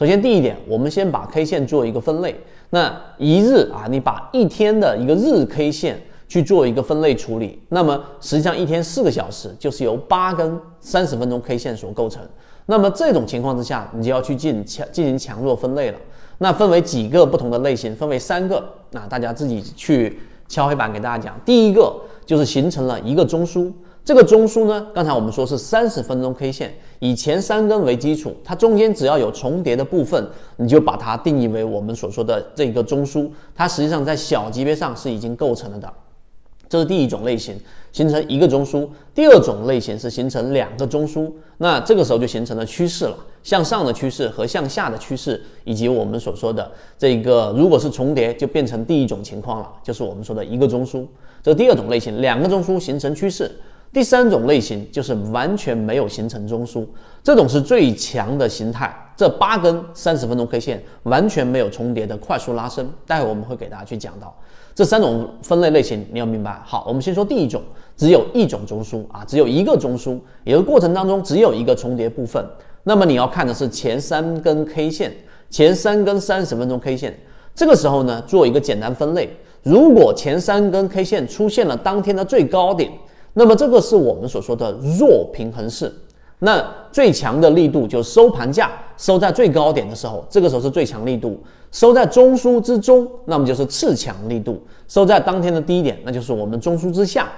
首先第一点，我们先把 K 线做一个分类。那一日啊，你把一天的一个日 K 线去做一个分类处理，那么实际上一天四个小时就是由八根三十分钟 K 线所构成。那么这种情况之下，你就要去进强进行强弱分类了。那分为几个不同的类型，分为三个。那大家自己去敲黑板给大家讲。第一个就是形成了一个中枢，这个中枢呢，刚才我们说是三十分钟 K 线，以前三根为基础，它中间只要有重叠的部分，你就把它定义为我们所说的这个中枢。它实际上在小级别上是已经构成了的。这是第一种类型，形成一个中枢。第二种类型是形成两个中枢，那这个时候就形成了趋势了，向上的趋势和向下的趋势，以及我们所说的这个，如果是重叠，就变成第一种情况了，就是我们说的一个中枢。这第二种类型，两个中枢形成趋势。第三种类型就是完全没有形成中枢，这种是最强的形态。这八根三十分钟 K 线完全没有重叠的快速拉升，待会我们会给大家去讲到。这三种分类类型你要明白。好，我们先说第一种，只有一种中枢啊，只有一个中枢，也就过程当中只有一个重叠部分。那么你要看的是前三根 K 线，前三根三十分钟 K 线。这个时候呢，做一个简单分类。如果前三根 K 线出现了当天的最高点，那么这个是我们所说的弱平衡式。那最强的力度就是收盘价收在最高点的时候，这个时候是最强力度；收在中枢之中，那么就是次强力度；收在当天的低点，那就是我们中枢之下，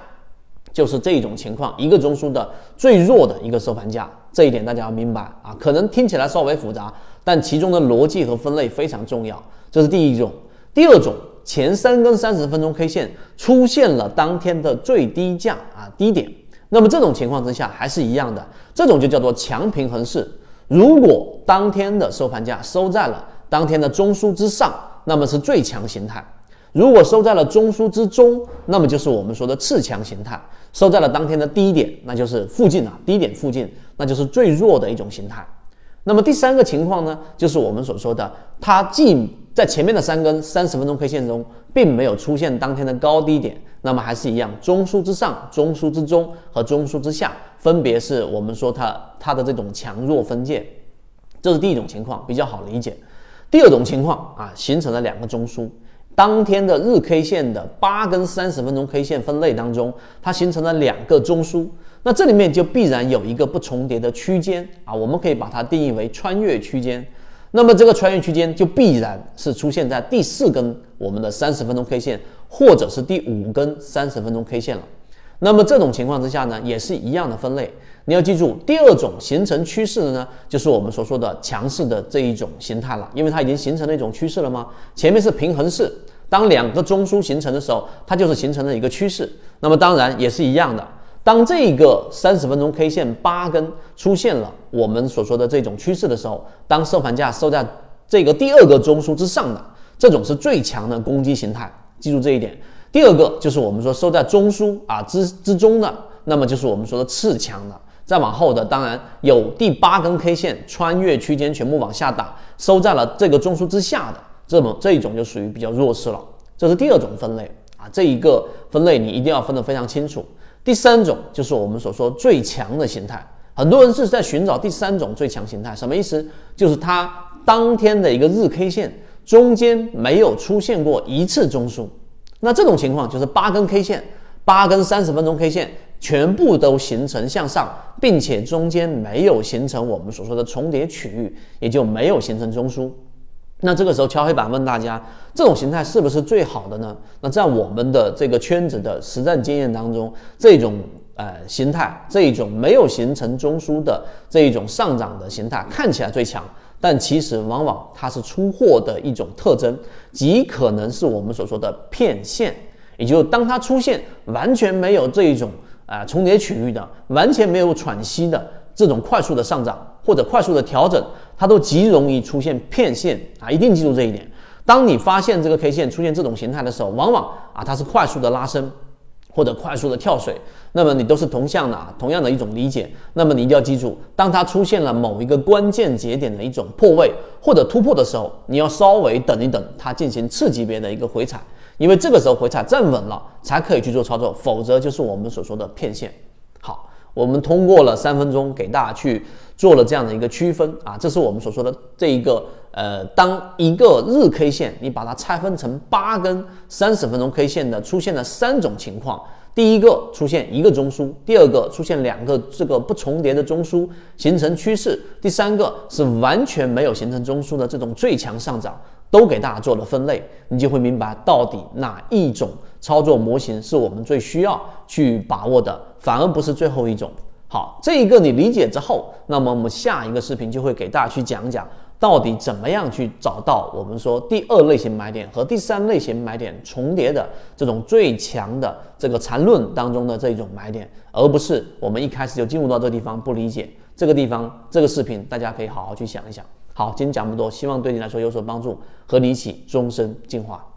就是这一种情况。一个中枢的最弱的一个收盘价，这一点大家要明白啊。可能听起来稍微复杂，但其中的逻辑和分类非常重要。这是第一种。第二种，前三根三十分钟 K 线出现了当天的最低价啊低点。那么这种情况之下还是一样的，这种就叫做强平衡式。如果当天的收盘价收在了当天的中枢之上，那么是最强形态；如果收在了中枢之中，那么就是我们说的次强形态；收在了当天的低点，那就是附近啊，低点附近，那就是最弱的一种形态。那么第三个情况呢，就是我们所说的，它既在前面的三根三十分钟 K 线中，并没有出现当天的高低点。那么还是一样，中枢之上、中枢之中和中枢之下，分别是我们说它它的这种强弱分界，这是第一种情况，比较好理解。第二种情况啊，形成了两个中枢，当天的日 K 线的八根三十分钟 K 线分类当中，它形成了两个中枢，那这里面就必然有一个不重叠的区间啊，我们可以把它定义为穿越区间。那么这个穿越区间就必然是出现在第四根我们的三十分钟 K 线，或者是第五根三十分钟 K 线了。那么这种情况之下呢，也是一样的分类。你要记住，第二种形成趋势的呢，就是我们所说的强势的这一种形态了，因为它已经形成了一种趋势了吗？前面是平衡式，当两个中枢形成的时候，它就是形成了一个趋势。那么当然也是一样的。当这个三十分钟 K 线八根出现了我们所说的这种趋势的时候，当收盘价收在这个第二个中枢之上的这种是最强的攻击形态，记住这一点。第二个就是我们说收在中枢啊之之中的，那么就是我们说的次强的。再往后的，当然有第八根 K 线穿越区间全部往下打，收在了这个中枢之下的这么这一种就属于比较弱势了。这是第二种分类啊，这一个分类你一定要分得非常清楚。第三种就是我们所说最强的形态，很多人是在寻找第三种最强形态，什么意思？就是它当天的一个日 K 线中间没有出现过一次中枢，那这种情况就是八根 K 线，八根三十分钟 K 线全部都形成向上，并且中间没有形成我们所说的重叠区域，也就没有形成中枢。那这个时候敲黑板问大家，这种形态是不是最好的呢？那在我们的这个圈子的实战经验当中，这种呃形态，这一种没有形成中枢的这一种上涨的形态，看起来最强，但其实往往它是出货的一种特征，极可能是我们所说的骗线，也就是当它出现完全没有这一种啊重叠区域的，完全没有喘息的这种快速的上涨或者快速的调整。它都极容易出现骗线啊，一定记住这一点。当你发现这个 K 线出现这种形态的时候，往往啊它是快速的拉升或者快速的跳水，那么你都是同向的啊，同样的一种理解。那么你一定要记住，当它出现了某一个关键节点的一种破位或者突破的时候，你要稍微等一等，它进行次级别的一个回踩，因为这个时候回踩站稳了才可以去做操作，否则就是我们所说的骗线。我们通过了三分钟给大家去做了这样的一个区分啊，这是我们所说的这一个呃，当一个日 K 线你把它拆分成八根三十分钟 K 线的出现了三种情况。第一个出现一个中枢，第二个出现两个这个不重叠的中枢形成趋势，第三个是完全没有形成中枢的这种最强上涨，都给大家做了分类，你就会明白到底哪一种操作模型是我们最需要去把握的，反而不是最后一种。好，这一个你理解之后，那么我们下一个视频就会给大家去讲讲。到底怎么样去找到我们说第二类型买点和第三类型买点重叠的这种最强的这个缠论当中的这一种买点，而不是我们一开始就进入到这地方不理解这个地方这个视频，大家可以好好去想一想。好，今天讲不多，希望对你来说有所帮助，和你一起终身进化。